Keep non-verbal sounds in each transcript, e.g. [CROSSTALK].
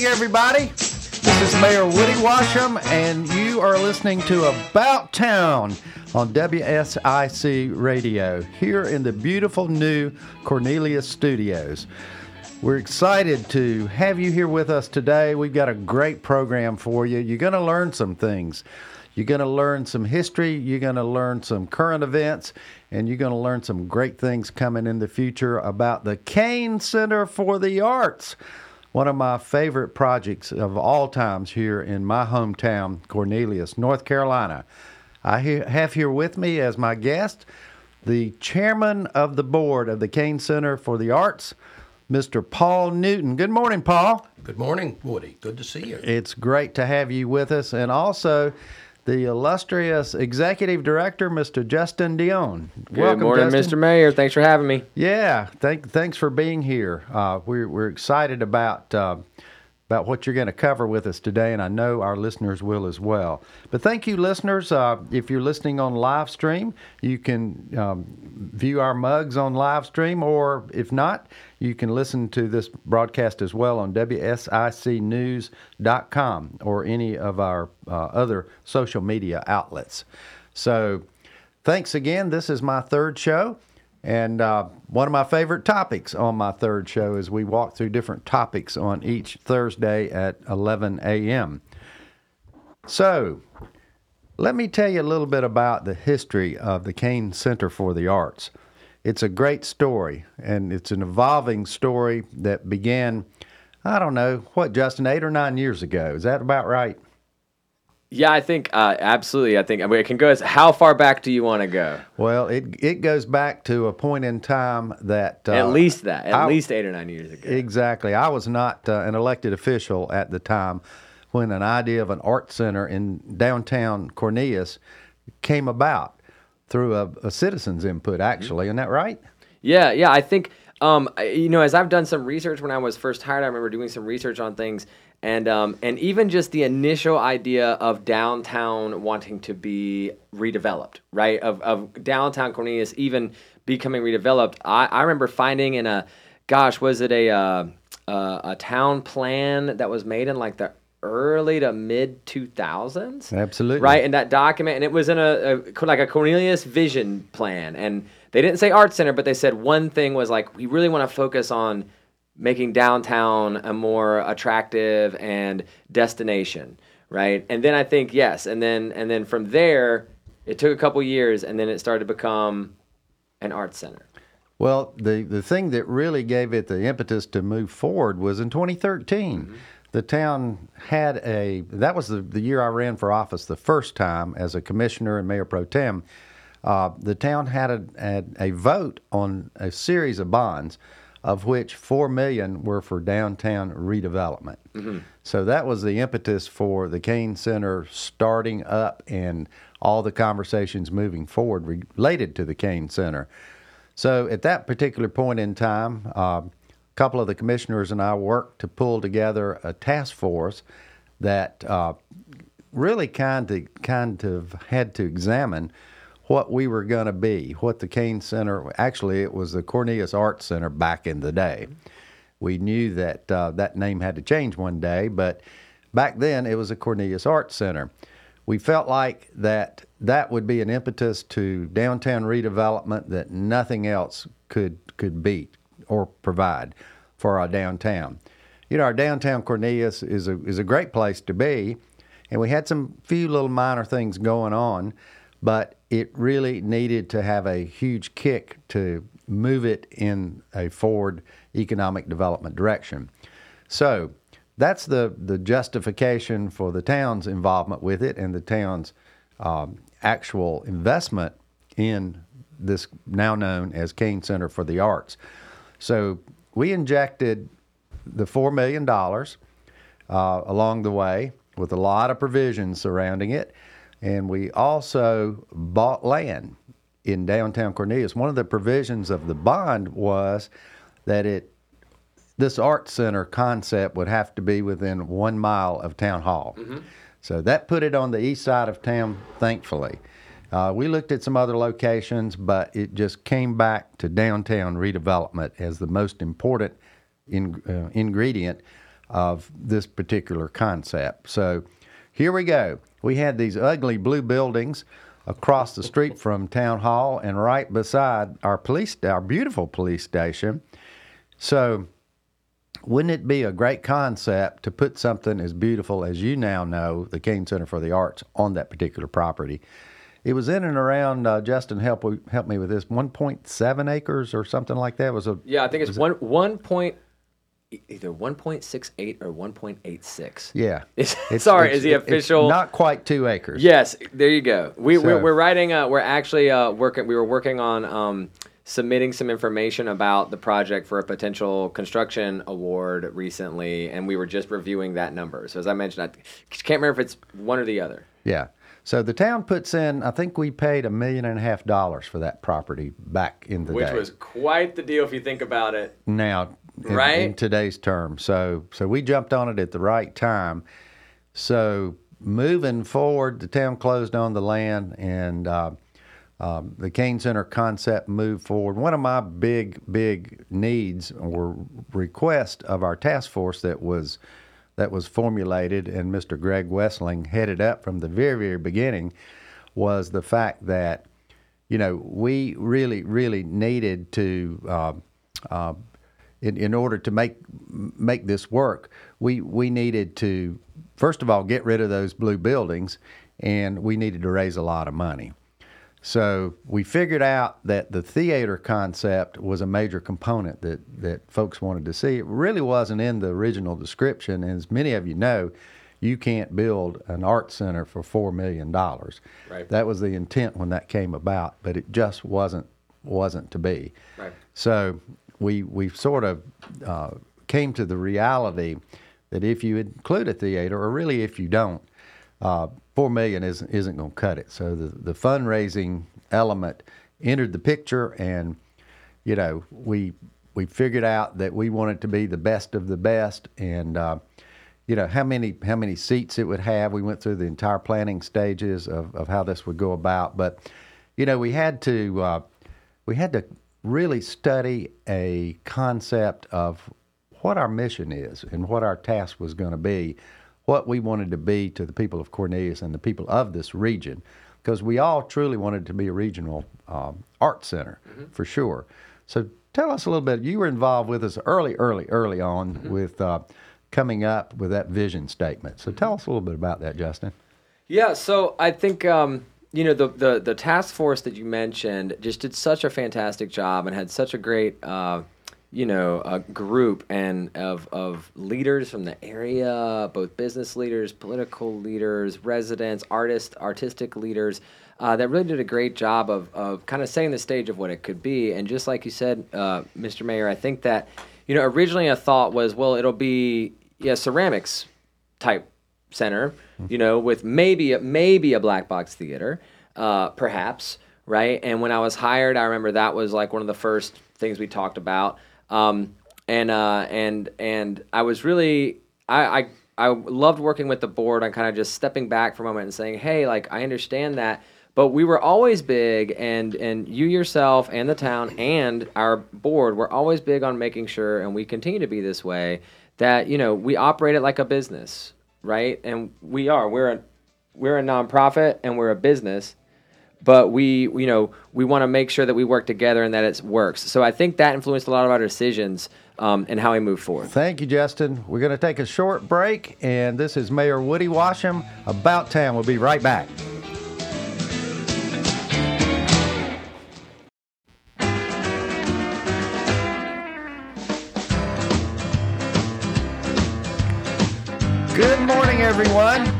morning, everybody. This is Mayor Woody Washam, and you are listening to About Town on WSIC Radio here in the beautiful new Cornelius Studios. We're excited to have you here with us today. We've got a great program for you. You're going to learn some things. You're going to learn some history, you're going to learn some current events, and you're going to learn some great things coming in the future about the Cain Center for the Arts one of my favorite projects of all times here in my hometown, Cornelius, North Carolina. I have here with me as my guest the chairman of the board of the Cain Center for the Arts, Mr. Paul Newton. Good morning, Paul. Good morning, Woody. Good to see you. It's great to have you with us. And also, the illustrious executive director, Mr. Justin Dionne. Good Welcome, morning, Justin. Mr. Mayor. Thanks for having me. Yeah, thank, thanks for being here. Uh, we're, we're excited about uh, about what you're going to cover with us today, and I know our listeners will as well. But thank you, listeners. Uh, if you're listening on live stream, you can um, view our mugs on live stream, or if not, you can listen to this broadcast as well on WSICnews.com or any of our uh, other social media outlets. So, thanks again. This is my third show. And uh, one of my favorite topics on my third show is we walk through different topics on each Thursday at 11 a.m. So, let me tell you a little bit about the history of the Cain Center for the Arts. It's a great story, and it's an evolving story that began, I don't know, what, Justin, eight or nine years ago. Is that about right? Yeah, I think uh, absolutely. I think I mean, it can go as how far back do you want to go? Well, it it goes back to a point in time that uh, at least that at I, least eight or nine years ago. Exactly. I was not uh, an elected official at the time when an idea of an art center in downtown Cornelius came about through a, a citizen's input. Actually, mm-hmm. isn't that right? Yeah, yeah. I think um, you know, as I've done some research when I was first hired, I remember doing some research on things and um, and even just the initial idea of downtown wanting to be redeveloped, right? Of of downtown Cornelius even becoming redeveloped. I, I remember finding in a, gosh, was it a uh, uh, a town plan that was made in like the early to mid 2000s absolutely right in that document and it was in a, a, like a cornelius vision plan and they didn't say art center but they said one thing was like we really want to focus on making downtown a more attractive and destination, right? And then I think yes, and then and then from there, it took a couple years, and then it started to become an art center. Well, the the thing that really gave it the impetus to move forward was in 2013. Mm-hmm. The town had a that was the, the year I ran for office the first time as a commissioner and mayor pro tem. Uh, the town had a, had a vote on a series of bonds of which four million were for downtown redevelopment. Mm-hmm. So that was the impetus for the Cain Center starting up and all the conversations moving forward related to the Cain Center. So at that particular point in time, uh, couple of the commissioners and I worked to pull together a task force that uh, really kind of kind of had to examine what we were going to be, what the Cain Center, actually, it was the Cornelius Arts Center back in the day. We knew that uh, that name had to change one day, but back then it was a Cornelius Arts Center. We felt like that that would be an impetus to downtown redevelopment that nothing else could could beat or provide for our downtown. You know, our downtown Cornelius is a is a great place to be, and we had some few little minor things going on, but it really needed to have a huge kick to move it in a forward economic development direction. So that's the, the justification for the town's involvement with it and the town's um, actual investment in this now known as Cain Center for the Arts. So we injected the $4 million uh, along the way with a lot of provisions surrounding it. And we also bought land in downtown Cornelius. One of the provisions of the bond was that it this art center concept would have to be within one mile of town hall. Mm-hmm. So that put it on the east side of town, thankfully. Uh, we looked at some other locations, but it just came back to downtown redevelopment as the most important in, uh, ingredient of this particular concept. So here we go. We had these ugly blue buildings across the street from town hall and right beside our police our beautiful police station. So wouldn't it be a great concept to put something as beautiful as you now know, the Cain Center for the Arts, on that particular property? It was in and around uh, Justin. Help help me with this. One point seven acres or something like that was a Yeah, I think it's one one point either one point six eight or one point eight six. yeah. [LAUGHS] It's- sorry, is the it's official- not quite two acres. Yes, there you go. We we're, we're writing. Uh, we're actually uh, working. We were working on um, submitting some information about the project for a potential construction award recently, and we were just reviewing that number. So as I mentioned, I can't remember if it's one or the other. Yeah. So the town puts in. I think we paid a million and a half dollars for that property back in the Which day. was quite the deal if you think about it. now in, Right? in today's terms. So so we jumped on it at the right time. So moving forward, the town closed on the land, and uh, um, the Kane Center concept moved forward. One of my big big needs or request of our task force that was that was formulated and Mr. Greg Wessling headed up from the very very beginning was the fact that you know we really really needed to. Uh, uh, in, in order to make make this work, we we needed to first of all get rid of those blue buildings, and we needed to raise a lot of money. So we figured out that the theater concept was a major component that that folks wanted to see. It really wasn't in the original description, and as many of you know, you can't build an art center for four million dollars. Right. That was the intent when that came about, but it just wasn't wasn't to be. Right. So we we sort of uh, came to the reality that if you include a theater, or really if you don't, uh, four million isn't isn't going to cut it. So the the fundraising element entered the picture, and you know we we figured out that we wanted to be the best of the best, and uh, you know how many how many seats it would have. We went through the entire planning stages of, of how this would go about, but you know we had to uh, we had to really study a concept of what our mission is and what our task was going to be, what we wanted to be to the people of Cornelius and the people of this region, because we all truly wanted to be a regional um, art center for sure. So tell us a little bit. You were involved with us early, early, early on with uh, coming up with that vision statement. So tell us a little bit about that, Justin. Yeah, so I think um, you know the, the the task force that you mentioned just did such a fantastic job and had such a great uh, you know a group and of of leaders from the area, both business leaders, political leaders, residents, artists, artistic leaders. Uh, that really did a great job of, of kind of setting the stage of what it could be. And just like you said, uh, Mr. Mayor, I think that, you know, originally a thought was, well, it'll be, yeah, ceramics type center, you know, with maybe a, maybe a black box theater, uh, perhaps, right? And when I was hired, I remember that was like one of the first things we talked about. Um, and uh, and and I was really I, I I loved working with the board on kind of just stepping back for a moment and saying, hey, like I understand that. But we were always big, and and you yourself and the town and our board were always big on making sure, and we continue to be this way, that you know we operate it like a business, right? And we are. We're a we're a nonprofit and we're a business, but we you know we want to make sure that we work together and that it works. So I think that influenced a lot of our decisions um, and how we move forward. Thank you, Justin. We're going to take a short break, and this is Mayor Woody Washam about town. We'll be right back. Good morning, everyone.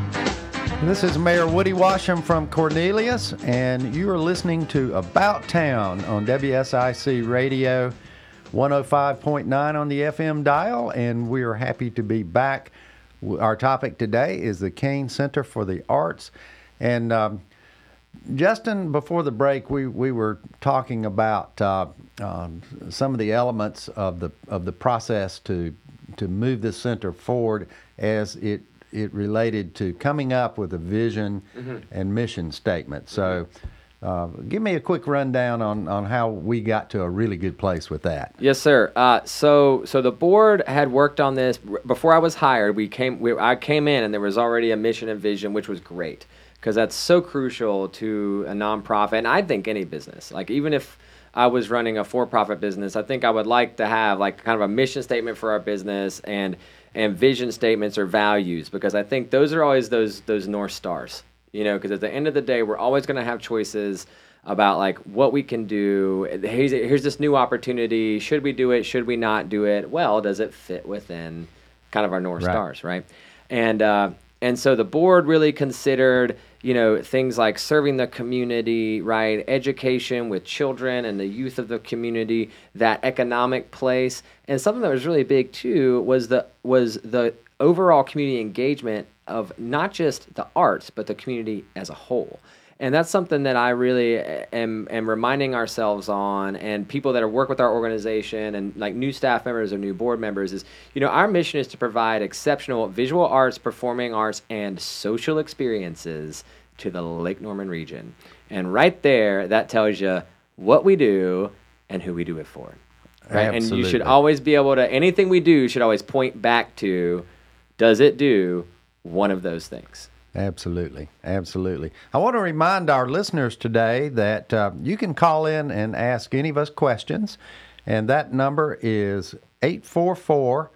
This is Mayor Woody Washam from Cornelius, and you are listening to About Town on WSIC Radio 105.9 on the FM dial, and we are happy to be back. Our topic today is the Cain Center for the Arts. And um, Justin, before the break, we, we were talking about uh, um, some of the elements of the of the process to to move this center forward as it it related to coming up with a vision and mission statement. So, Uh, give me a quick rundown on, on how we got to a really good place with that. Yes, sir. Uh, so, so the board had worked on this before I was hired. We came, we, I came in, and there was already a mission and vision, which was great because that's so crucial to a nonprofit, and I think any business. Like even if I was running a for-profit business, I think I would like to have like kind of a mission statement for our business and and vision statements or values because I think those are always those those north stars you know because at the end of the day we're always going to have choices about like what we can do. Here's, here's this new opportunity. Should we do it? Should we not do it? Well does it fit within kind of our north Right. stars right? And uh, and so the board really considered you know things like serving the community right? Education with children and the youth of the community that economic place. And something that was really big too was the was the overall community engagement of not just the arts but the community as a whole and that's something that I really eh, am, am reminding ourselves on, and people that are work with our organization, and like new staff members or new board members, is you know our mission is to provide exceptional visual arts, performing arts, and social experiences to the Lake Norman region. And right there, that tells you what we do and who we do it for. Right? And you should always be able to anything we do should always point back to does it do one of those things. Absolutely, absolutely. I want to remind our listeners today that uh, you can call in and ask any of us questions, and that number is 844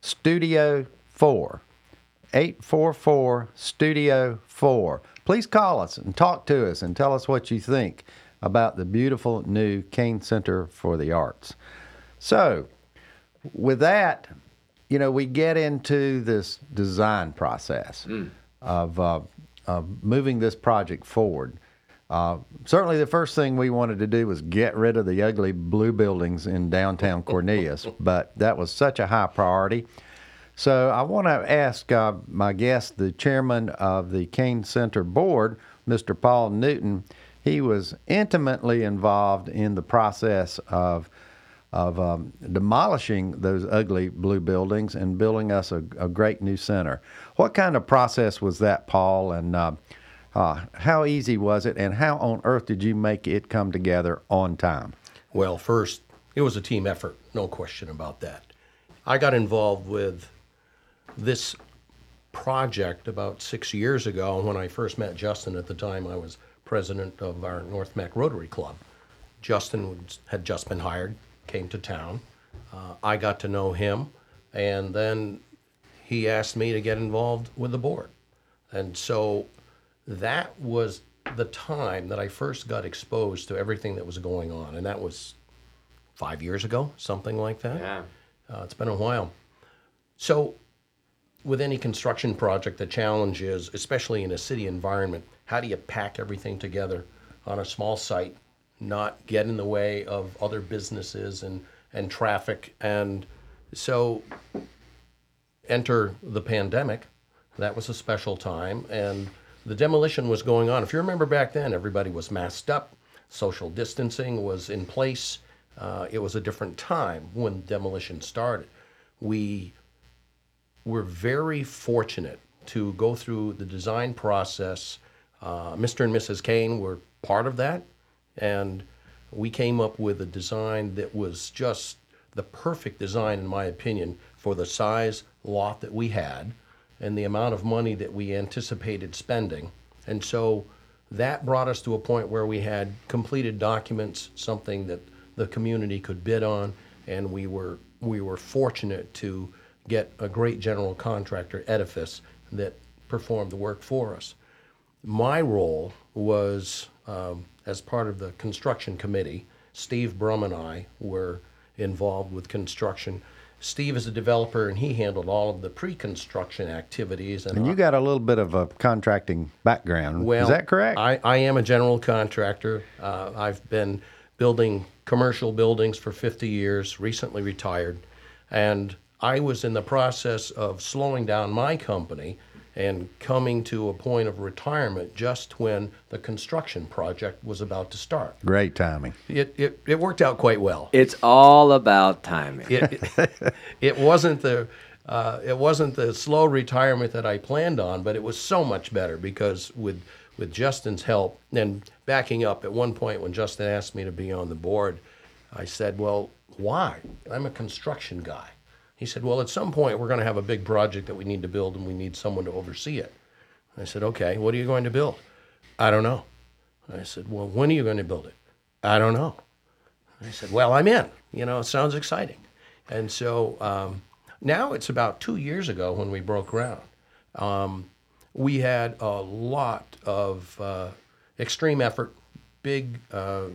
Studio 4. 844 Studio 4. Please call us and talk to us and tell us what you think about the beautiful new Cain Center for the Arts. So, with that, you know, we get into this design process of, uh, of moving this project forward. Uh, certainly, the first thing we wanted to do was get rid of the ugly blue buildings in downtown Cornelius, [LAUGHS] but that was such a high priority. So, I want to ask uh, my guest, the chairman of the Cain Center Board, Mr. Paul Newton. He was intimately involved in the process of of um, demolishing those ugly blue buildings and building us a, a great new center. What kind of process was that, Paul? And uh, uh, how easy was it? And how on earth did you make it come together on time? Well, first, it was a team effort, no question about that. I got involved with this project about six years ago when I first met Justin. At the time, I was president of our North Meck Rotary Club. Justin had just been hired, came to town. Uh, I got to know him, and then he asked me to get involved with the board. And so that was the time that I first got exposed to everything that was going on, and that was five years ago, something like that. Yeah. Uh, it's been a while. So, with any construction project, the challenge is, especially in a city environment, how do you pack everything together on a small site, not get in the way of other businesses and, and traffic? And so, enter the pandemic. That was a special time, and the demolition was going on. If you remember back then, everybody was masked up, social distancing was in place. Uh, it was a different time when demolition started. We were very fortunate to go through the design process. Uh, Mr. and Mrs. Cain were part of that, and we came up with a design that was just the perfect design, in my opinion, for the size lot that we had and the amount of money that we anticipated spending. And so that brought us to a point where we had completed documents, something that the community could bid on, and we were we were fortunate to get a great general contractor, Edifice, that performed the work for us. My role was um, as part of the construction committee. Steve Brum and I were involved with construction. Steve is a developer, and he handled all of the pre-construction activities. And you got a little bit of a contracting background. Well, Is that correct? I, I am a general contractor. Uh, I've been building commercial buildings for 50 years, recently retired. And I was in the process of slowing down my company and coming to a point of retirement just when the construction project was about to start. Great timing. It, it, it worked out quite well. It's all about timing. It, it, [LAUGHS] it wasn't the uh, it wasn't the slow retirement that I planned on, but it was so much better because with with Justin's help, and backing up, at one point when Justin asked me to be on the board, I said, Well, why? I'm a construction guy. He said, Well, at some point, we're going to have a big project that we need to build and we need someone to oversee it. I said, Okay, what are you going to build? I don't know. I said, Well, when are you going to build it? I don't know. I said, Well, I'm in. You know, it sounds exciting. And so um, now it's about two years ago when we broke ground. Um, we had a lot of uh, extreme effort, big, uh,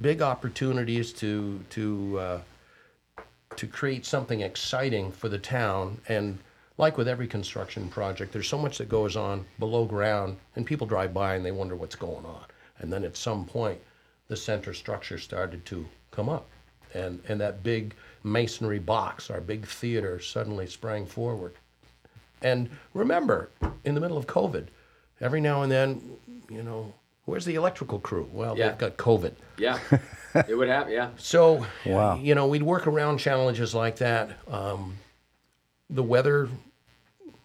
big opportunities to to uh, to create something exciting for the town. And like with every construction project, there's so much that goes on below ground, and people drive by and they wonder what's going on. And then at some point, the center structure started to come up, and and that big masonry box, our big theater, suddenly sprang forward. And remember, in the middle of COVID, every now and then, you know, where's the electrical crew? Well, Yeah. they've got COVID. Yeah, [LAUGHS] it would happen. Yeah. So, Wow. you know, we'd work around challenges like that. Um, the weather,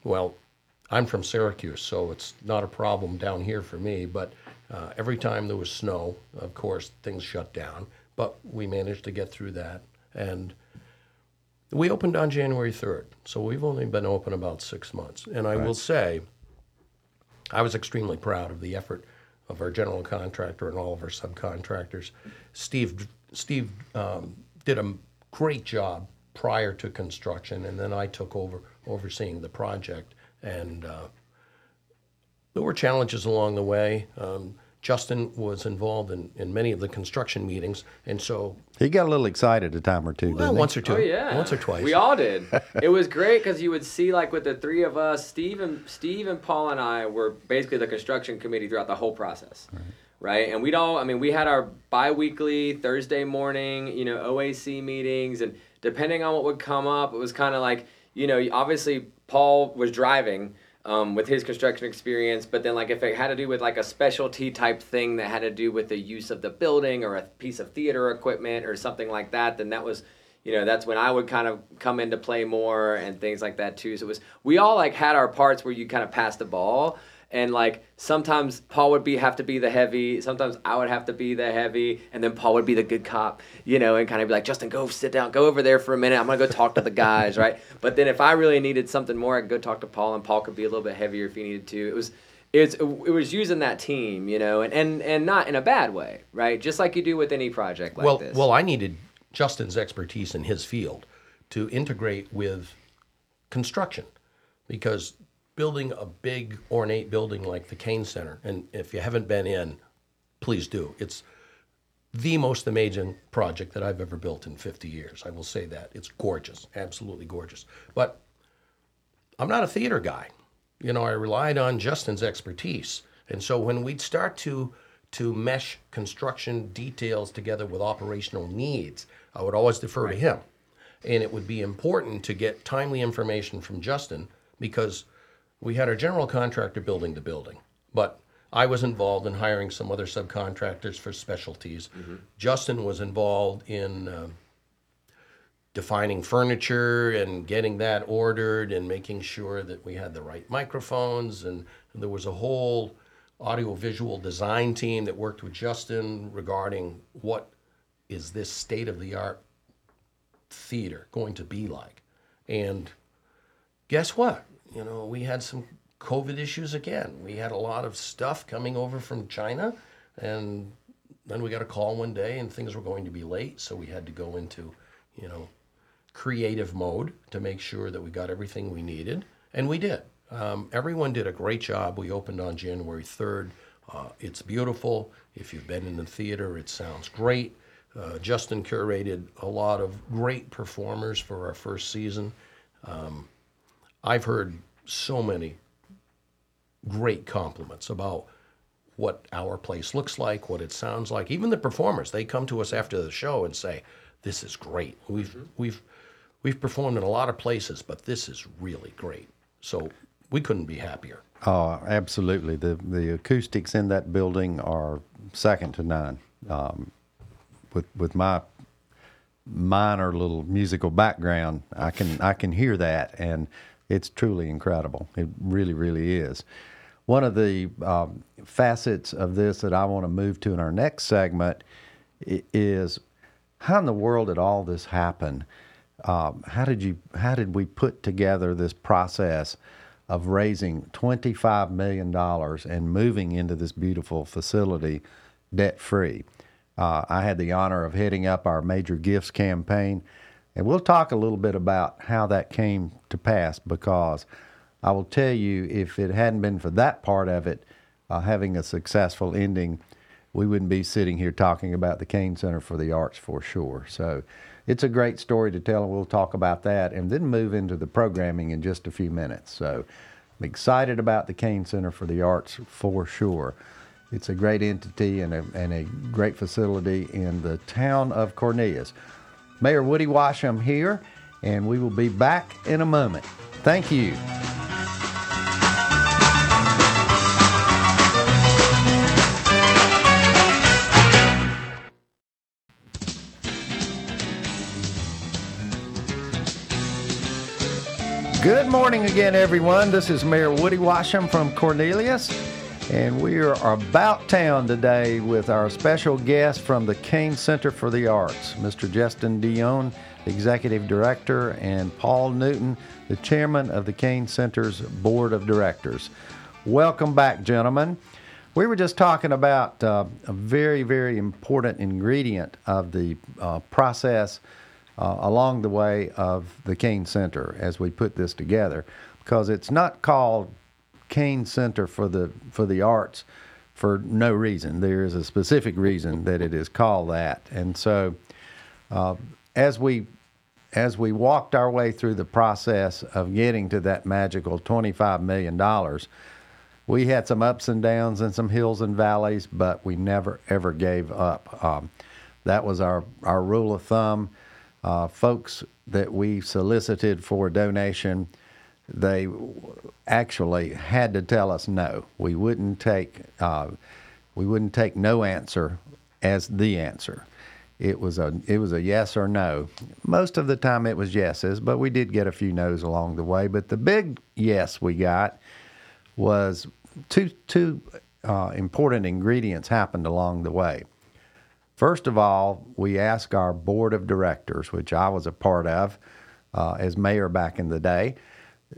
well, I'm from Syracuse, so it's not a problem down here for me. But uh, every time there was snow, of course, things shut down. But we managed to get through that. And we opened on January 3rd. So we've only been open about six months. And I will say, I was extremely proud of the effort of our general contractor and all of our subcontractors. Steve Steve um, did a great job prior to construction, and then I took over overseeing the project. And uh, there were challenges along the way. Um, Justin was involved in, in many of the construction meetings, and so He got a little excited a time or two, well, didn't once or two, Oh yeah, once or twice. We all did. it was great because you would see like with the three of us, Steve and Steve and Paul and I were basically the construction committee throughout the whole process, right? And we'd all, I mean, we had our bi-weekly Thursday morning, you know, OAC meetings, and depending on what would come up, it was kind of like, you know, obviously Paul was driving. Um, with his construction experience, but then like if it had to do with like a specialty type thing that had to do with the use of the building or a piece of theater equipment or something like that, then that was you know that's when i would kind of come into play more and things like that too. So it was we all like had our parts where you kind of pass the ball and like sometimes paul would be have to be the heavy. Sometimes i would have to be the heavy. And then paul would be the good cop you know and kind of be like justin go sit down. Go over there for a minute. I'm gonna go talk to the guys right? [LAUGHS] But then if i really needed something more i could go talk to paul and paul could be a little bit heavier if he needed to. It was it's it was using that team you know and and, and not in a bad way right? Just like you do with any project like well, this. well, I needed Justin's expertise in his field to integrate with construction because building a big ornate building like the Cain Center, and if you haven't been in, please do. It's the most amazing project that I've ever built in 50 years. I will say that. It's gorgeous, absolutely gorgeous. But I'm not a theater guy. You know, I relied on Justin's expertise. And so when we'd start to to mesh construction details together with operational needs, I would always defer to him. And it would be important to get timely information from Justin because we had our general contractor building the building, but I was involved in hiring some other subcontractors for specialties. Justin was involved in um, defining furniture and getting that ordered and making sure that we had the right microphones. And there was a whole audiovisual design team that worked with Justin regarding what is this state of the art theater going to be like. And guess what you know we had some covid issues again we had a lot of stuff coming over from china and then we got a call one day and things were going to be late so we had to go into you know creative mode to make sure that we got everything we needed, and we did. Um, everyone did a great job. We opened on January 3rd. Uh, it's beautiful. If you've been in the theater, it sounds great. Uh, Justin curated a lot of great performers for our first season. Um, I've heard so many great compliments about what our place looks like, what it sounds like. Even the performers, they come to us after the show and say, "This is great. We've we've we've performed in a lot of places, but this is really great." So we couldn't be happier. Oh, absolutely. The the acoustics in that building are second to none. Um, with with my minor little musical background, I can I can hear that, and it's truly incredible. It really, really is. one of the um, facets of this that I want to move to in our next segment is how in the world did all this happen? Um, how did you? How did we put together this process of raising twenty-five million dollars and moving into this beautiful facility debt free? Uh, I had the honor of heading up our major gifts campaign, and we'll talk a little bit about how that came to pass because I will tell you, if it hadn't been for that part of it uh, having a successful ending, we wouldn't be sitting here talking about the Cain Center for the Arts for sure. So it's a great story to tell, and we'll talk about that and then move into the programming in just a few minutes. So I'm excited about the Cain Center for the Arts for sure. It's a great entity and a, and a great facility in the town of Cornelius. Mayor Woody Washam here, and we will be back in a moment. Thank you. Good morning again, everyone. This is Mayor Woody Washam from Cornelius, and we are about town today with our special guest from the Cain Center for the Arts, Mr. Justin Dionne, Executive Director, and Paul Newton, the Chairman of the Cain Center's Board of Directors. Welcome back, gentlemen. We were just talking about uh, a very, very important ingredient of the uh, process uh, along the way of the Cain Center as we put this together, because it's not called Cain Center for the for the Arts for no reason. There is a specific reason that it is called that, and so uh, as we as we walked our way through the process of getting to that magical twenty-five million dollars, we had some ups and downs and some hills and valleys, but we never ever gave up. Um, that was our our rule of thumb. Uh, folks that we solicited for donation, they actually had to tell us no. We wouldn't take uh, we wouldn't take no answer as the answer. It was a it was a yes or no. Most of the time it was yeses, but we did get a few no's along the way. But the big yes we got was two two uh, important ingredients happened along the way. First of all, we asked our board of directors, which I was a part of uh, as mayor back in the day,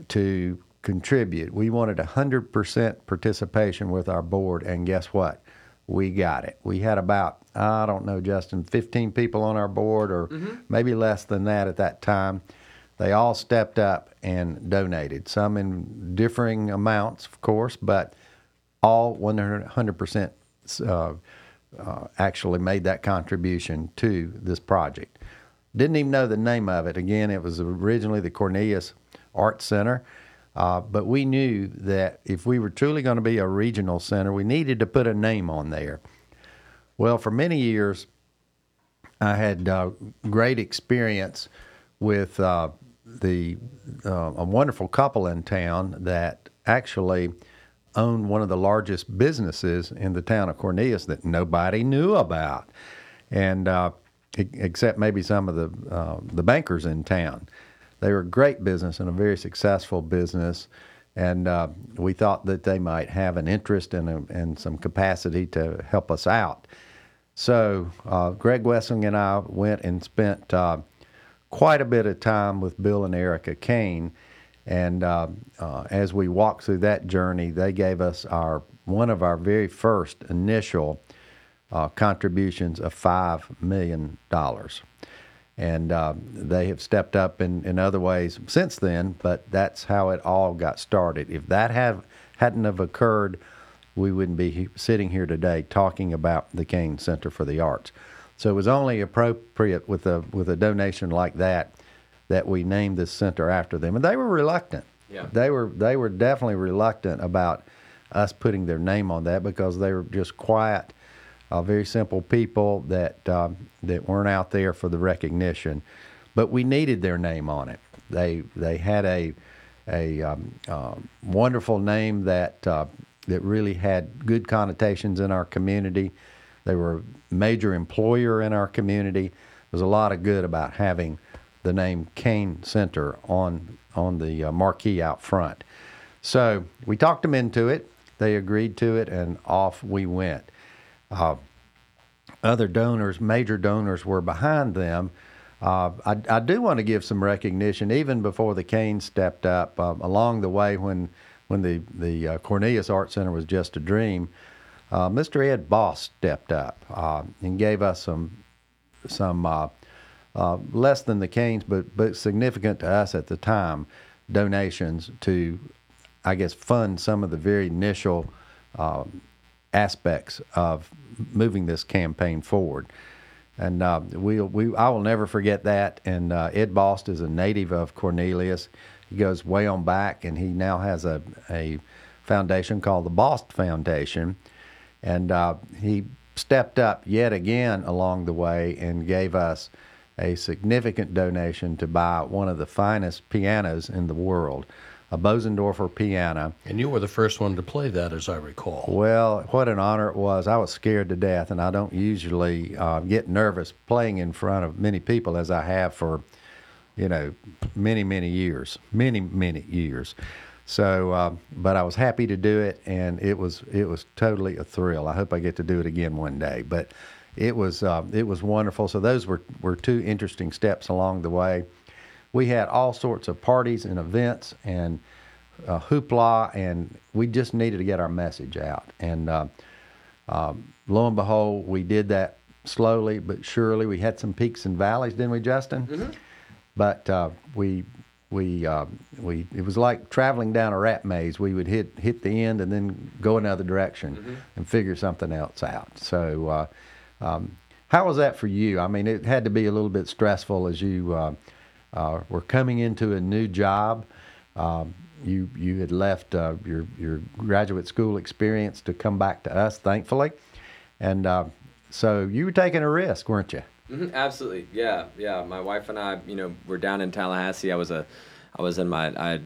to contribute. We wanted 100% participation with our board, and guess what? We got it. We had about, I don't know, Justin, 15 people on our board, or maybe less than that at that time. They all stepped up and donated, some in differing amounts, of course, but all 100% uh, uh, actually made that contribution to this project. Didn't even know the name of it. Again, it was originally the Cornelius Art Center, uh, but we knew that if we were truly going to be a regional center, we needed to put a name on there. Well, for many years, I had uh, great experience with uh, the uh, a wonderful couple in town that actually owned one of the largest businesses in the town of Cornelius that nobody knew about, and uh, except maybe some of the uh, the bankers in town. They were a great business and a very successful business, and uh, we thought that they might have an interest and, a, and some capacity to help us out. So uh, Greg Wessling and I went and spent uh, quite a bit of time with Bill and Erica Cain, and uh, uh, as we walked through that journey, they gave us our one of our very first initial uh, contributions of five million dollars, and uh, they have stepped up in, in other ways since then. But that's how it all got started. If that have hadn't have occurred, we wouldn't be sitting here today talking about the Cain Center for the Arts. So it was only appropriate with a with a donation like that that we named this center after them, and they were reluctant. Yeah. They were they were definitely reluctant about us putting their name on that because they were just quiet, uh, very simple people that um, that weren't out there for the recognition, but we needed their name on it. They they had a a um, uh, wonderful name that uh, that really had good connotations in our community. They were a major employer in our community. There's a lot of good about having the name Cain Center on on the uh, marquee out front. So we talked them into it. they agreed to it, and off we went. Uh, other donors, major donors, were behind them. Uh, I, I, do want to give some recognition, even before the Cains stepped up uh, along the way when when the the uh, Cornelius Art Center was just a dream. Uh, Mr. Ed Bost stepped up uh, and gave us some some uh, less than the Cains, but but significant to us at the time donations to, I guess, fund some of the very initial aspects of moving this campaign forward. And uh, we, we, I will never forget that. And uh, Ed Bost is a native of Cornelius. He goes way on back, and he now has a, a foundation called the Bost Foundation. And uh, he stepped up yet again along the way and gave us a significant donation to buy one of the finest pianos in the world a Bosendorfer piano. And you were the first one to play that, as I recall. Well, what an honor it was. I was scared to death, and I don't usually uh, get nervous playing in front of many people as I have for, you know, many, many years, many, many years. So, uh, but I was happy to do it, and it was it was totally a thrill. I hope I get to do it again one day. But it was uh, it was wonderful. So those were were two interesting steps along the way we had all sorts of parties and events and uh, hoopla, and we just needed to get our message out. And uh, um, lo and behold, we did that slowly but surely. We had some peaks and valleys, didn't we, Justin? Mm-hmm. But uh, we we uh, we it was like traveling down a rat maze. We would hit hit the end and then go another direction mm-hmm. and figure something else out. So. Uh, um, how was that for you? I mean, it had to be a little bit stressful as you uh, uh, were coming into a new job. Um, you you had left uh, your your graduate school experience to come back to us, thankfully, and uh, so you were taking a risk, weren't you? Mm-hmm, absolutely, yeah, yeah. My wife and I, you know, were down in Tallahassee. I was a, I was in my, I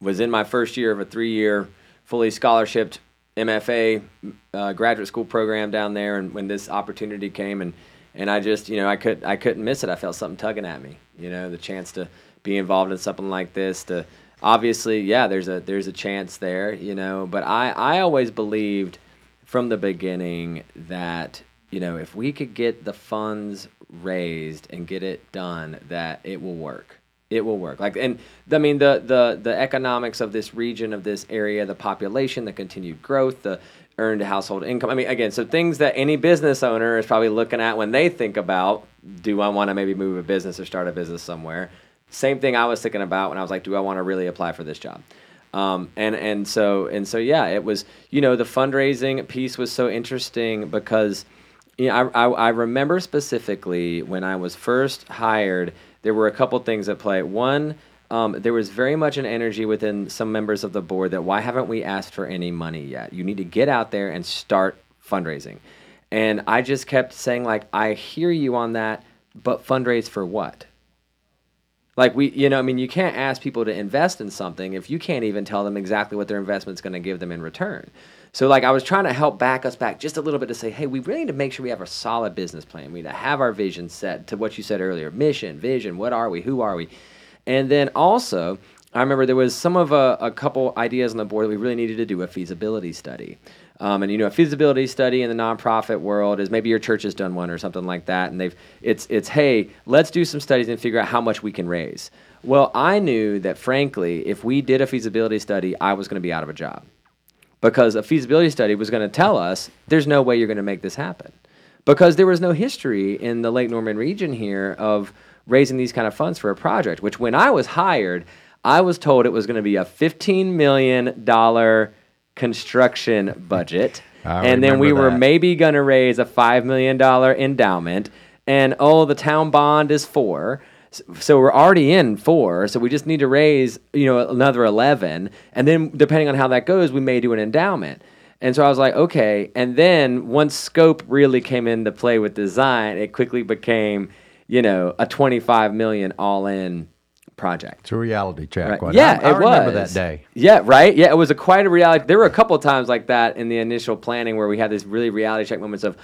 was in my first year of a three-year, fully scholarshiped MFA uh, graduate school program down there, and when this opportunity came, and and I just, you know, I could I couldn't miss it. I felt something tugging at me, you know, the chance to be involved in something like this. To obviously, yeah, there's a there's a chance there, you know, but I I always believed from the beginning that you know if we could get the funds raised and get it done, that it will work. It will work. Like, and I mean, the the the economics of this region, of this area, the population, the continued growth, the earned household income. I mean, again, so things that any business owner is probably looking at when they think about, do I want to maybe move a business or start a business somewhere? Same thing I was thinking about when I was like, do I want to really apply for this job? Um, and and so and so yeah, it was you know the fundraising piece was so interesting because you know I, I, I remember specifically when I was first hired, there were a couple things at play. One um, there was very much an energy within some members of the board that why haven't we asked for any money yet? You need to get out there and start fundraising. And I just kept saying, like, I hear you on that, but fundraise for what? Like we, you know, I mean, you can't ask people to invest in something if you can't even tell them exactly what their investment's going to give them in return. So, like, I was trying to help back us back just a little bit to say, hey, we really need to make sure we have a solid business plan. We need to have our vision set to what you said earlier: mission, vision. What are we? Who are we? And then also, I remember there was some of a, a couple ideas on the board that we really needed to do a feasibility study. Um, and you know, a feasibility study in the nonprofit world is maybe your church has done one or something like that, and they've it's it's hey, let's do some studies and figure out how much we can raise. Well, I knew that frankly, if we did a feasibility study, I was going to be out of a job because a feasibility study was going to tell us there's no way you're going to make this happen because there was no history in the Lake Norman region here of raising these kind of funds for a project, which when I was hired, I was told it was going to be a $15 million construction budget. [LAUGHS] and then we were maybe going to raise a $5 million endowment. And oh, the town bond is four. So we're already in four. So we just need to raise, you know, another 11. And then depending on how that goes, we may do an endowment. And so I was like, okay. And then once scope really came into play with design, it quickly became you know, a 25 million all in project. It's a reality check. Right. Yeah, I, I it remember was. that day. Yeah, right. Yeah, it was a quite a reality. There were a couple times like that in the initial planning where we had these really reality check moments of,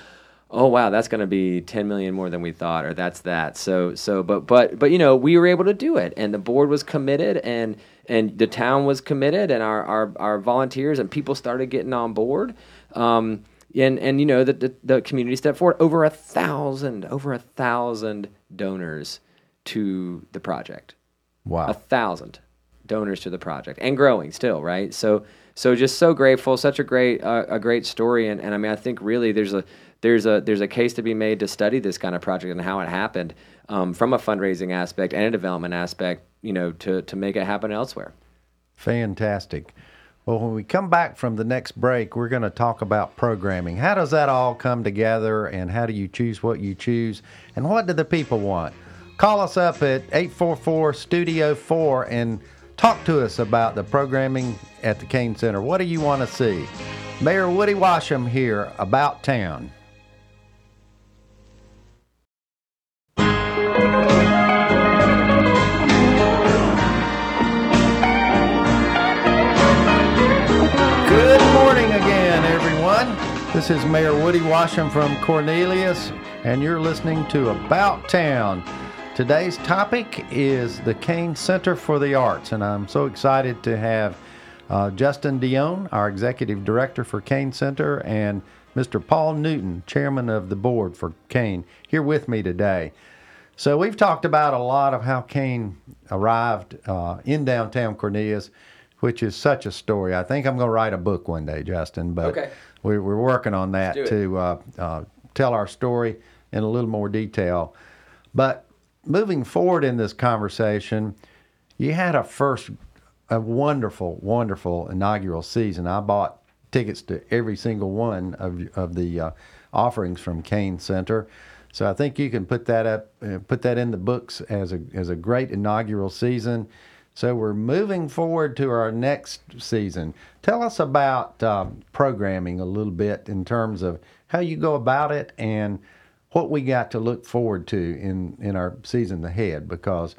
oh wow, that's going to be 10 million more than we thought, or that's that. So so, but but but you know, we were able to do it, and the board was committed, and and the town was committed, and our our, our volunteers and people started getting on board. Um, and and you know that the, the community stepped forward over a thousand over a thousand donors to the project Wow. a thousand donors to the project and growing still right so so just so grateful such a great uh, a great story and, and i mean i think really there's a there's a there's a case to be made to study this kind of project and how it happened um, from a fundraising aspect and a development aspect you know to to make it happen elsewhere Fantastic. Well, when we come back from the next break, we're going to talk about programming. How does that all come together, and how do you choose what you choose, and what do the people want? Call us up at 844 Studio 4 and talk to us about the programming at the Cain Center. What do you want to see? Mayor Woody Washam here, About Town. This is Mayor Woody Washam from Cornelius, and you're listening to About Town. Today's topic is the Cain Center for the Arts, and I'm so excited to have uh, Justin Dionne, our executive director for Cain Center, and Mr. Paul Newton, chairman of the board for Cain, here with me today. So we've talked about a lot of how Cain arrived uh, in downtown Cornelius, which is such a story. I think I'm going to write a book one day, Justin. But Okay. We, we're working on that to uh, uh, tell our story in a little more detail. But moving forward in this conversation, you had a first, a wonderful, wonderful inaugural season. I bought tickets to every single one of of the uh, offerings from Cain Center. So I think you can put that up, uh, put that in the books as a as a great inaugural season. So we're moving forward to our next season. Tell us about um, programming a little bit in terms of how you go about it and what we got to look forward to in in our season ahead because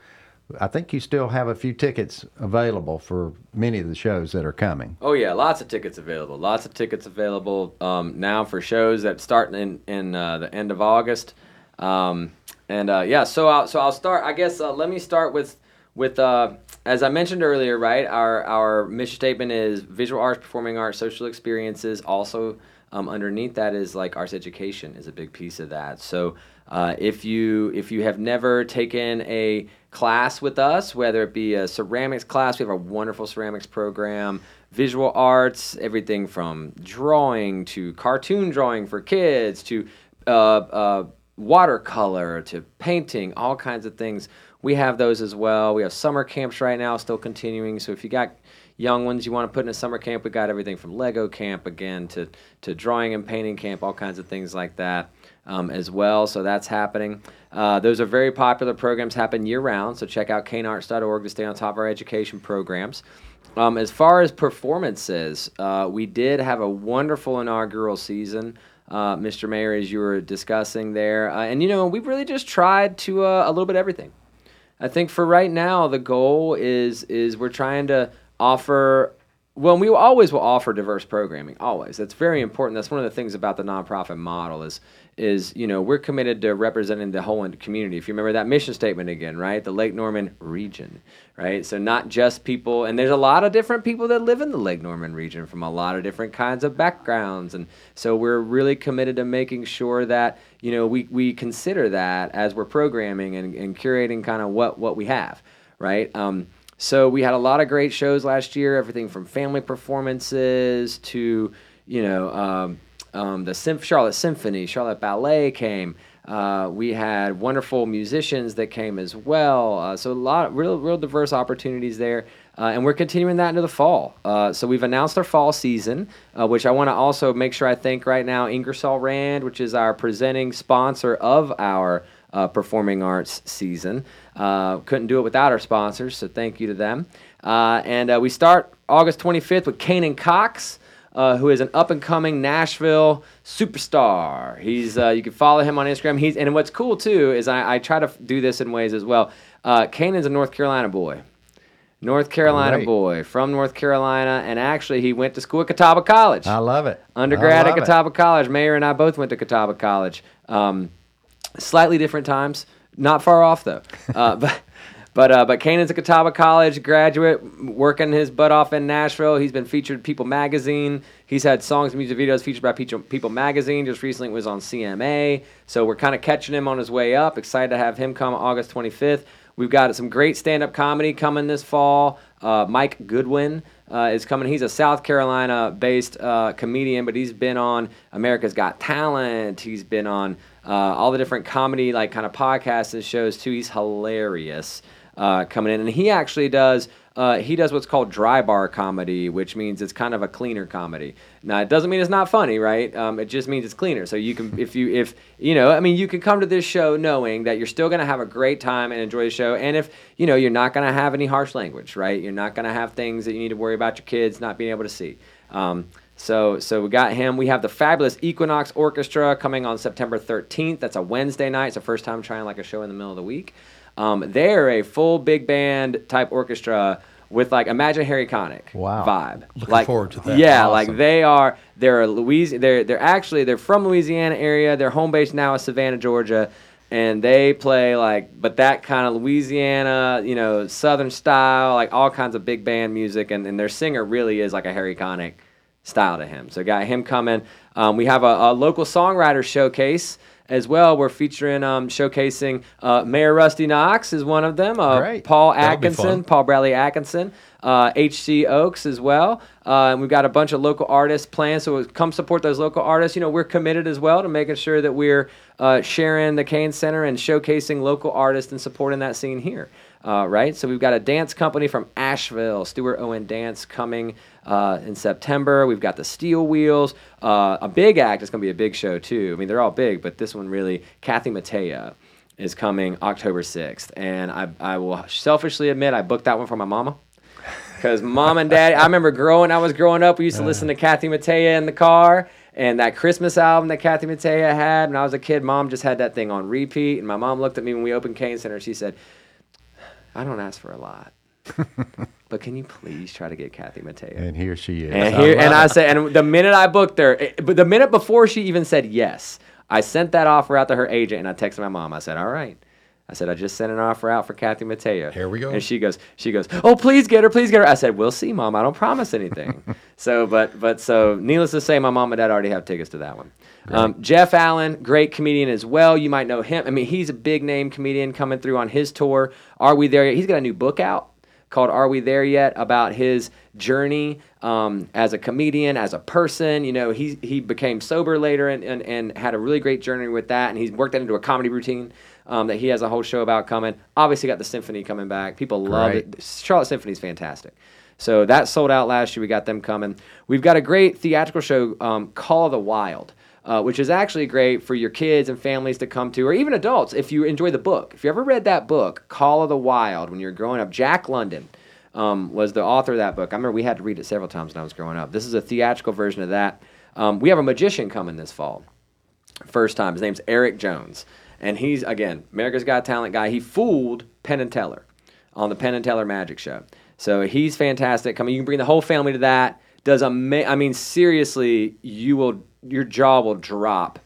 I think you still have a few tickets available for many of the shows that are coming. Oh yeah, lots of tickets available. Lots of tickets available um, now for shows that start in in uh, the end of August. Um, and uh, yeah, so I'll, so I'll start. I guess uh, let me start with with uh, as I mentioned earlier, right? Our our mission statement is visual arts, performing arts, social experiences. Also, um, underneath that is like arts education is a big piece of that. So uh, if you if you have never taken a class with us, whether it be a ceramics class, we have a wonderful ceramics program, visual arts, everything from drawing to cartoon drawing for kids to uh, uh, watercolor to painting, all kinds of things. We have those as well. We have summer camps right now, still continuing. So if you got young ones you want to put in a summer camp, we got everything from Lego camp again to to drawing and painting camp, all kinds of things like that um, as well. So that's happening. Uh, those are very popular programs, happen year round. So check out canearts.org to stay on top of our education programs. Um, as far as performances, uh, we did have a wonderful inaugural season. Uh, Mr. Mayor, as you were discussing there, uh, and you know we've really just tried to uh, a little bit everything. I think for right now, the goal is is we're trying to offer. Well, we always will offer diverse programming. Always, that's very important. That's one of the things about the nonprofit model is is you know we're committed to representing the whole community. If you remember that mission statement again, right? The Lake Norman region, right? So not just people, and there's a lot of different people that live in the Lake Norman region from a lot of different kinds of backgrounds, and so we're really committed to making sure that you know we we consider that as we're programming and, and curating kind of what what we have, right? Um, so we had a lot of great shows last year, everything from family performances to you know um, um, the Charlotte Symphony, Charlotte Ballet came. Uh, we had wonderful musicians that came as well. Uh, so a lot, real, real diverse opportunities there, uh, and we're continuing that into the fall. Uh, so we've announced our fall season, uh, which I want to also make sure I thank right now Ingersoll Rand, which is our presenting sponsor of our uh, performing arts season. Uh, couldn't do it without our sponsors, so thank you to them. Uh, and we start August 25th with Kanan Cox, uh, who is an up and coming Nashville superstar. He's uh, you can follow him on Instagram. He's and what's cool too is I, I try to f- do this in ways as well. Uh, Kanan's a North Carolina boy. North Carolina Great. boy from North Carolina, and actually he went to school at Catawba College I love it. undergrad I at love it. Catawba College. Mayor and I both went to Catawba College. Um, slightly different times, not far off though. Uh, [LAUGHS] but But uh, but Kanan's a Catawba College graduate, working his butt off in Nashville. He's been featured People Magazine. He's had songs and music videos featured by People People Magazine. Just recently was on CMA. So we're kind of catching him on his way up. Excited to have him come August 25th. We've got some great stand-up comedy coming this fall. Uh, Mike Goodwin uh, is coming. He's a South Carolina-based uh, comedian, but he's been on America's Got Talent. He's been on uh, all the different comedy, like kind of podcasts and shows too. He's hilarious uh, coming in, and he actually does. Uh, he does what's called dry bar comedy, which means it's kind of a cleaner comedy. Now, it doesn't mean it's not funny, right? Um, it just means it's cleaner. So you can, [LAUGHS] if you, if you know, I mean, you can come to this show knowing that you're still going to have a great time and enjoy the show, and if you know, you're not going to have any harsh language, right? You're not going to have things that you need to worry about your kids not being able to see. Um, so, so we got him. We have the fabulous Equinox Orchestra coming on September 13th. That's a Wednesday night. It's the first time trying like a show in the middle of the week. Um, they're a full big band type orchestra with like imagine Harry Connick Wow. vibe. Looking like, forward to that. Yeah, Awesome. like they are. They're a Louis. They're they're actually they're from Louisiana area. Their home base now is Savannah, Georgia, and they play like but that kind of Louisiana, you know, Southern style, like all kinds of big band music, and, and their singer really is like a Harry Connick style to him. So got him coming. Um, we have a, a local songwriter showcase as well. We're featuring um, showcasing uh, Mayor Rusty Knox is one of them. Uh, Great. Paul That'll be Atkinson, fun. Paul Bradley Atkinson, uh, H.C. Oaks as well. Uh, and we've got a bunch of local artists planned. So come support those local artists. You know, we're committed as well to making sure that we're uh, sharing the Cain Center and showcasing local artists and supporting that scene here. Uh, right? So we've got a dance company from Asheville, Stuart Owen Dance, coming uh, in September. We've got the Steel Wheels, uh, a big act. It's going to be a big show too. I mean, they're all big, but this one really, Kathy Mattea is coming October 6th. And I, I will selfishly admit I booked that one for my mama. Because mom and dad, I remember growing, I was growing up, we used to listen to Kathy Mattea in the car. And that Christmas album that Kathy Mattea had when I was a kid, mom just had that thing on repeat. And my mom looked at me when we opened Cain Center. She said, I don't ask for a lot, [LAUGHS] but can you please try to get Kathy Mattea? And here she is. And here, and I said, and the minute I booked her, it- but the minute before she even said yes, I sent that offer out to her agent, and I texted my mom. I said, "All right." I said, "I just sent an offer out for Kathy Mattea." Here we go. And she goes, she goes, "Oh, please get her, please get her." I said, "We'll see, mom. I don't promise anything." [LAUGHS] so, but, but so, needless to say, my mom and dad already have tickets to that one. Um, Jeff Allen, great comedian as well. You might know him. I mean, he's a big name comedian coming through on his tour. Are we there yet? He's got a new book out called Are We There Yet? about his journey um, as a comedian, as a person. You know, he, he became sober later and, and, and had a really great journey with that. And he's worked that into a comedy routine um, that he has a whole show about coming. Obviously, got the symphony coming back. People love Great. it. Charlotte Symphony's fantastic. So that sold out last year. We got them coming. We've got a great theatrical show, um, Call of the Wild. Uh, which is actually great for your kids and families to come to, or even adults if you enjoy the book. If you ever read that book, Call of the Wild, when you're growing up, Jack London um, was the author of that book. I remember we had to read it several times when I was growing up. This is a theatrical version of that. Um, we have a magician coming this fall first time. His name's Eric Jones, and he's again America's Got Talent guy. He fooled Penn and Teller on the Penn and Teller Magic Show. So he's fantastic. Coming, you can bring the whole family to that. Does ama- I mean seriously? You will your jaw will drop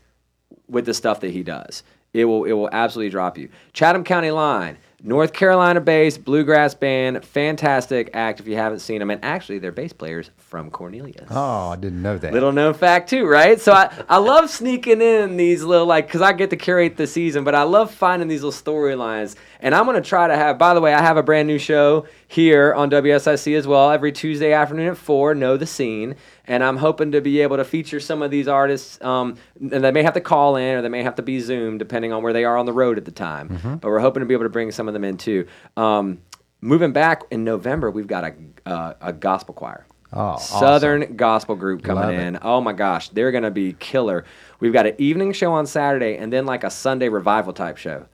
with the stuff that he does. It will it will absolutely drop you. Chatham County Line, North Carolina based bluegrass band, fantastic act if you haven't seen them. And actually, their bass players from Cornelius. Oh, I didn't know that. Little known fact too, right? So I, I love sneaking in these little like because I get to curate the season, but I love finding these little storylines. And I'm gonna try to have. By the way, I have a brand new show here on WSIC as well every Tuesday afternoon at four. Know the scene, and I'm hoping to be able to feature some of these artists. Um, and they may have to call in or they may have to be Zoom depending on where they are on the road at the time. But we're hoping to be able to bring some of them in too. Um, moving back in November, we've got a uh, a gospel choir. Oh, awesome. Southern gospel group coming Love it. in. Oh my gosh, they're gonna be killer. We've got an evening show on Saturday and then like a Sunday revival type show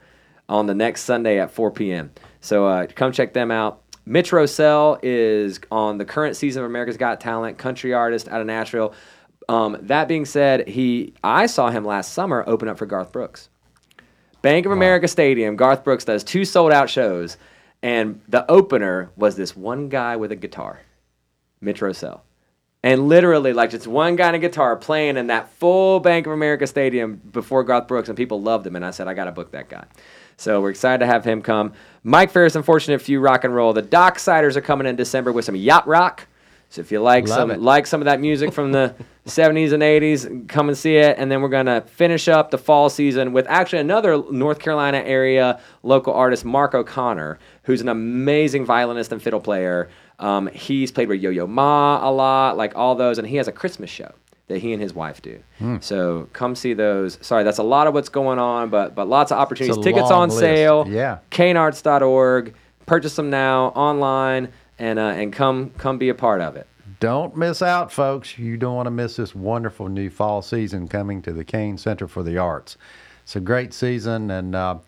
on the next Sunday at 4 p.m. So uh, come check them out. Mitch Rossell is on the current season of America's Got Talent, country artist out of Nashville. Um, that being said, he I saw him last summer open up for Garth Brooks. Bank of America Stadium, Garth Brooks does two sold out shows, and the opener was this one guy with a guitar, Mitch Rossell. And literally, like just one guy and a guitar playing in that full Bank of America Stadium before Garth Brooks, and people loved him. And I said, I got to book that guy. So we're excited to have him come. Mike Ferris, Unfortunate Few Rock and Roll. The Docksiders are coming in December with some yacht rock. So if you like Love some it. like some of that music from the [LAUGHS] 70s and 80s, come and see it. And then we're gonna finish up the fall season with actually another North Carolina area local artist, Mark O'Connor, who's an amazing violinist and fiddle player. Um, he's played with Yo Yo Ma a lot, like all those, and he has a Christmas show that he and his wife do. Hmm. So come see those. Sorry, that's a lot of what's going on, but but lots of opportunities. Tickets on list. sale. Yeah. Canearts.org. Purchase them now online and uh, and come come be a part of it. Don't miss out, folks. You don't want to miss this wonderful new fall season coming to the Cain Center for the Arts. It's a great season, and uh,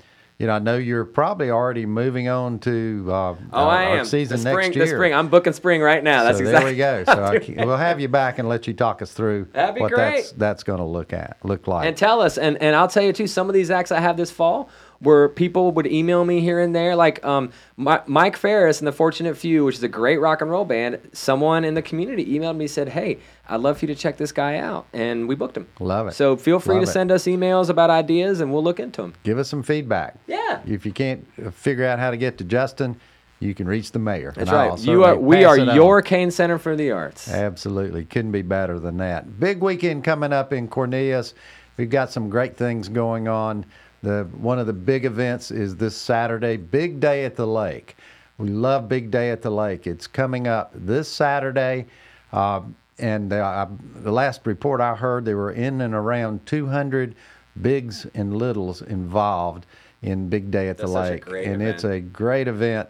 you know I know you're probably already moving on to uh, Oh, our, I am. season the spring, next year. The spring. I'm booking spring right now. That's so exactly. there we go. So I, [LAUGHS] we'll have you back and let you talk us through [LAUGHS] That'd be what great. that's that's going to look at look like. and tell us and, and i'll tell you too some of these acts i have this fall where people would email me here and there like um, Mi- mike ferris and the fortunate few which is a great rock and roll band someone in the community emailed me said hey i'd love for you to check this guy out and we booked him Love it. so feel free Love to it. send us emails about ideas and we'll look into them Give us some feedback. Yeah. If you can't uh, figure out how to get to Justin, you can reach the mayor. that's and right you are we are it on. your cain center for the arts Absolutely. Couldn't be better than that. Big weekend coming up in Cornelius. We've got some great things going on. The one of the big events is this Saturday, Big Day at the Lake. We love Big Day at the Lake. It's coming up this Saturday. Uh, and uh, the last report I heard, there were in and around 200 bigs and littles involved in Big Day at That's the Lake. and it's a great event.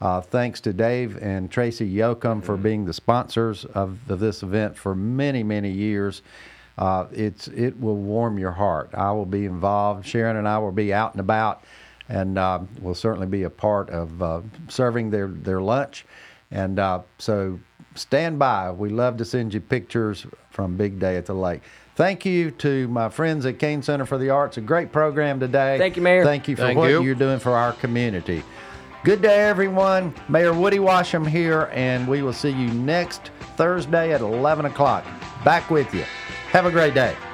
Uh, thanks to Dave and Tracy Yoakum for being the sponsors of, of this event for many, many years. Uh, it's it will warm your heart. I will be involved. Sharon and I will be out and about, and uh, we'll certainly be a part of uh, serving their their lunch. And uh, so stand by. We love to send you pictures from Big Day at the Lake. Thank you to my friends at Cain Center for the Arts. A great program today. Thank you, Mayor. Thank you for Thank what you. you're doing for our community. Good day, everyone. Mayor Woody Washam here, and we will see you next Thursday at 11 o'clock. Back with you. Have a great day.